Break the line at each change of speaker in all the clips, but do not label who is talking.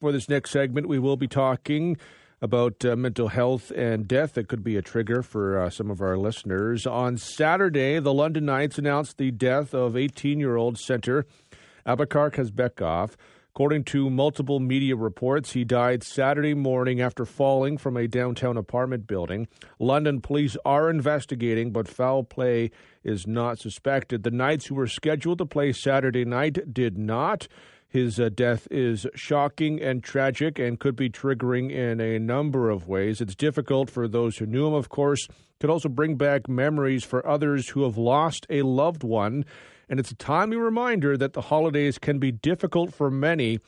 For this next segment, we will be talking about uh, mental health and death that could be a trigger for uh, some of our listeners. On Saturday, the London Knights announced the death of 18 year old center Abubakar Kazbekov. According to multiple media reports, he died Saturday morning after falling from a downtown apartment building. London police are investigating, but foul play is not suspected. The Knights, who were scheduled to play Saturday night, did not. His uh, death is shocking and tragic and could be triggering in a number of ways. It's difficult for those who knew him, of course. Could also bring back memories for others who have lost a loved one. And it's a timely reminder that the holidays can be difficult for many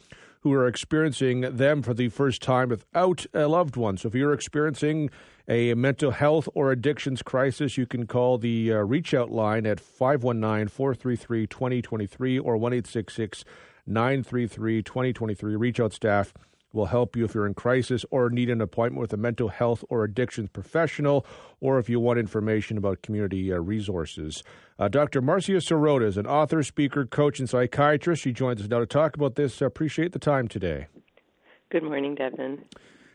who are experiencing them for the first time without a loved one. So if you're experiencing a mental health or addictions crisis, you can call the uh, reach out line at 519 433 2023 or 1 933 2023. Reach out staff will help you if you're in crisis or need an appointment with a mental health or addictions professional, or if you want information about community uh, resources. Uh, Dr. Marcia Sirota is an author, speaker, coach, and psychiatrist. She joins us now to talk about this. I appreciate the time today.
Good morning, Devon.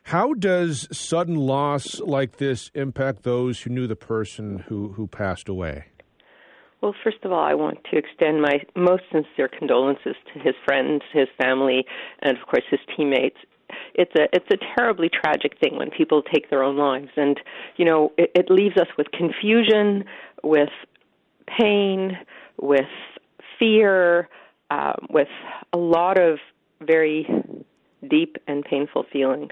How does sudden loss like this impact those who knew the person who, who passed away?
Well, first of all, I want to extend my most sincere condolences to his friends, his family, and of course his teammates. It's a it's a terribly tragic thing when people take their own lives, and you know it, it leaves us with confusion, with pain, with fear, um, with a lot of very deep and painful feelings.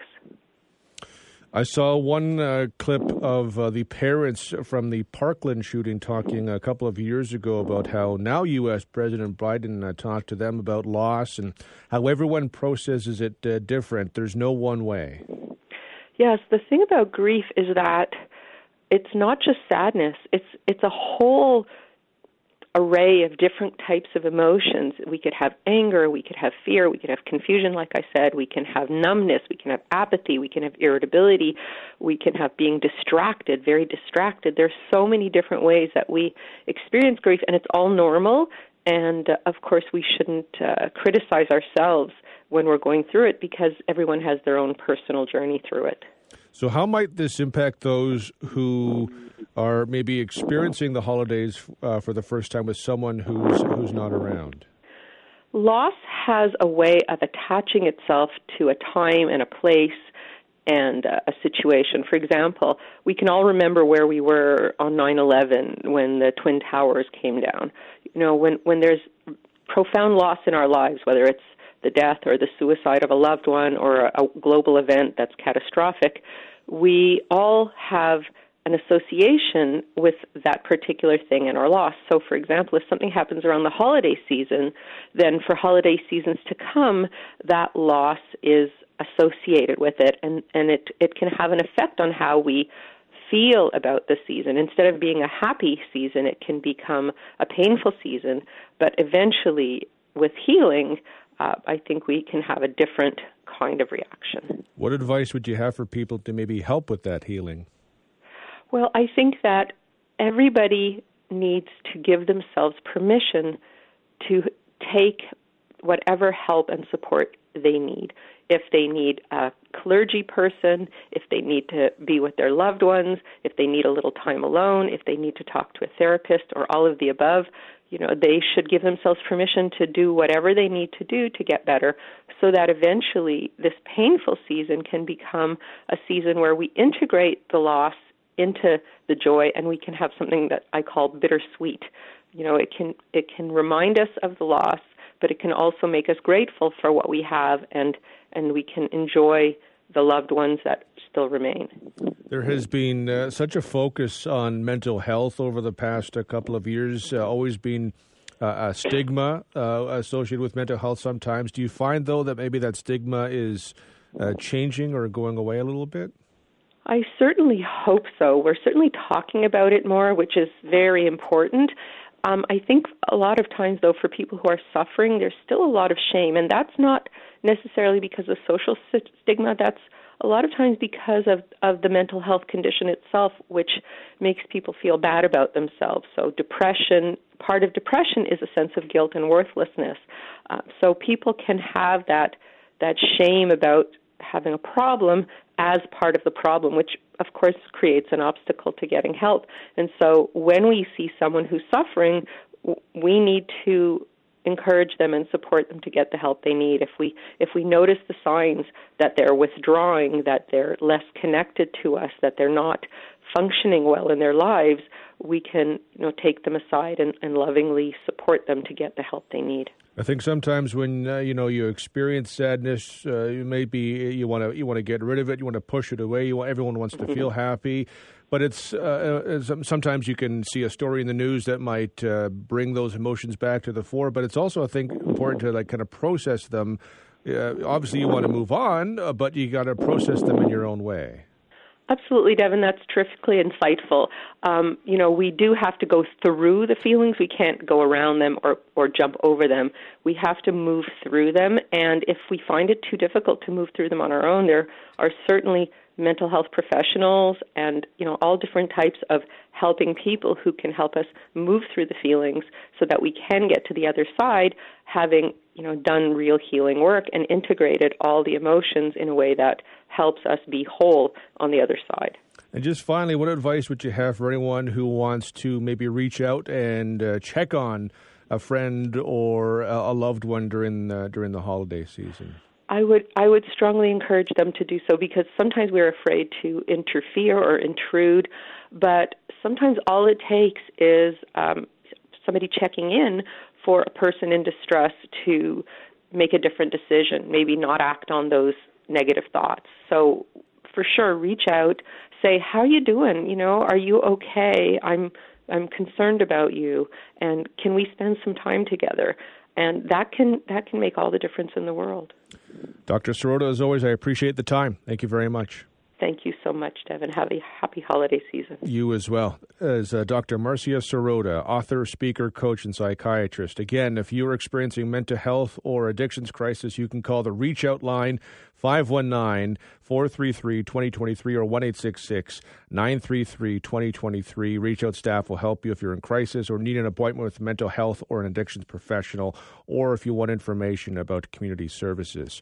I saw one uh, clip of uh, the parents from the Parkland shooting talking a couple of years ago about how now U.S. President Biden uh, talked to them about loss and how everyone processes it uh, different. There's no one way.
Yes, the thing about grief is that it's not just sadness; it's it's a whole array of different types of emotions. We could have anger, we could have fear, we could have confusion, like I said, we can have numbness, we can have apathy, we can have irritability, we can have being distracted, very distracted. There's so many different ways that we experience grief, and it's all normal. And uh, of course, we shouldn't uh, criticize ourselves when we're going through it because everyone has their own personal journey through it.
So, how might this impact those who are maybe experiencing the holidays uh, for the first time with someone who's who's not around?
Loss has a way of attaching itself to a time and a place and a situation. For example, we can all remember where we were on 9/11 when the twin towers came down. You know, when when there's profound loss in our lives, whether it's the death or the suicide of a loved one or a global event that's catastrophic, we all have an association with that particular thing in our loss. So, for example, if something happens around the holiday season, then for holiday seasons to come, that loss is associated with it, and, and it, it can have an effect on how we feel about the season. Instead of being a happy season, it can become a painful season, but eventually, with healing, uh, I think we can have a different kind of reaction.
What advice would you have for people to maybe help with that healing?
Well, I think that everybody needs to give themselves permission to take whatever help and support they need. If they need a clergy person, if they need to be with their loved ones, if they need a little time alone, if they need to talk to a therapist, or all of the above, you know, they should give themselves permission to do whatever they need to do to get better so that eventually this painful season can become a season where we integrate the loss into the joy and we can have something that I call bittersweet. You know, it can it can remind us of the loss, but it can also make us grateful for what we have and and we can enjoy the loved ones that still remain.
There has been uh, such a focus on mental health over the past uh, couple of years, uh, always been uh, a stigma uh, associated with mental health sometimes. Do you find, though, that maybe that stigma is uh, changing or going away a little bit?
I certainly hope so. We're certainly talking about it more, which is very important. Um, I think a lot of times, though, for people who are suffering, there's still a lot of shame, and that's not necessarily because of social stigma. That's a lot of times because of, of the mental health condition itself, which makes people feel bad about themselves. So, depression, part of depression is a sense of guilt and worthlessness. Uh, so, people can have that that shame about having a problem as part of the problem, which of course creates an obstacle to getting help. And so when we see someone who's suffering, we need to encourage them and support them to get the help they need. If we if we notice the signs that they're withdrawing, that they're less connected to us, that they're not functioning well in their lives, we can you know take them aside and, and lovingly support them to get the help they need.
I think sometimes when uh, you know you experience sadness, uh, you maybe you want to you want to get rid of it, you want to push it away. You want, everyone wants to mm-hmm. feel happy, but it's uh, uh sometimes you can see a story in the news that might uh, bring those emotions back to the fore. But it's also I think important to like kind of process them. Uh, obviously, you want to move on, but you got to process them in your own way.
Absolutely, Devon. That's terrifically insightful. Um, you know, we do have to go through the feelings. We can't go around them or, or jump over them. We have to move through them. And if we find it too difficult to move through them on our own, there are certainly mental health professionals and you know all different types of helping people who can help us move through the feelings so that we can get to the other side having you know done real healing work and integrated all the emotions in a way that helps us be whole on the other side.
And just finally what advice would you have for anyone who wants to maybe reach out and uh, check on a friend or a loved one during uh, during the holiday season?
I would I would strongly encourage them to do so because sometimes we're afraid to interfere or intrude, but sometimes all it takes is um, somebody checking in for a person in distress to make a different decision, maybe not act on those negative thoughts. So for sure, reach out, say, "How are you doing? You know, are you okay? I'm I'm concerned about you, and can we spend some time together?" And that can that can make all the difference in the world.
Dr. Sirota, as always, I appreciate the time. Thank you very much.
Thank you much, Devon. Have a happy holiday season.
You as well. As uh, Dr. Marcia Sirota, author, speaker, coach, and psychiatrist. Again, if you're experiencing mental health or addictions crisis, you can call the Reach Out line 519 433 2023 or 1 933 2023. Reach Out staff will help you if you're in crisis or need an appointment with mental health or an addictions professional, or if you want information about community services.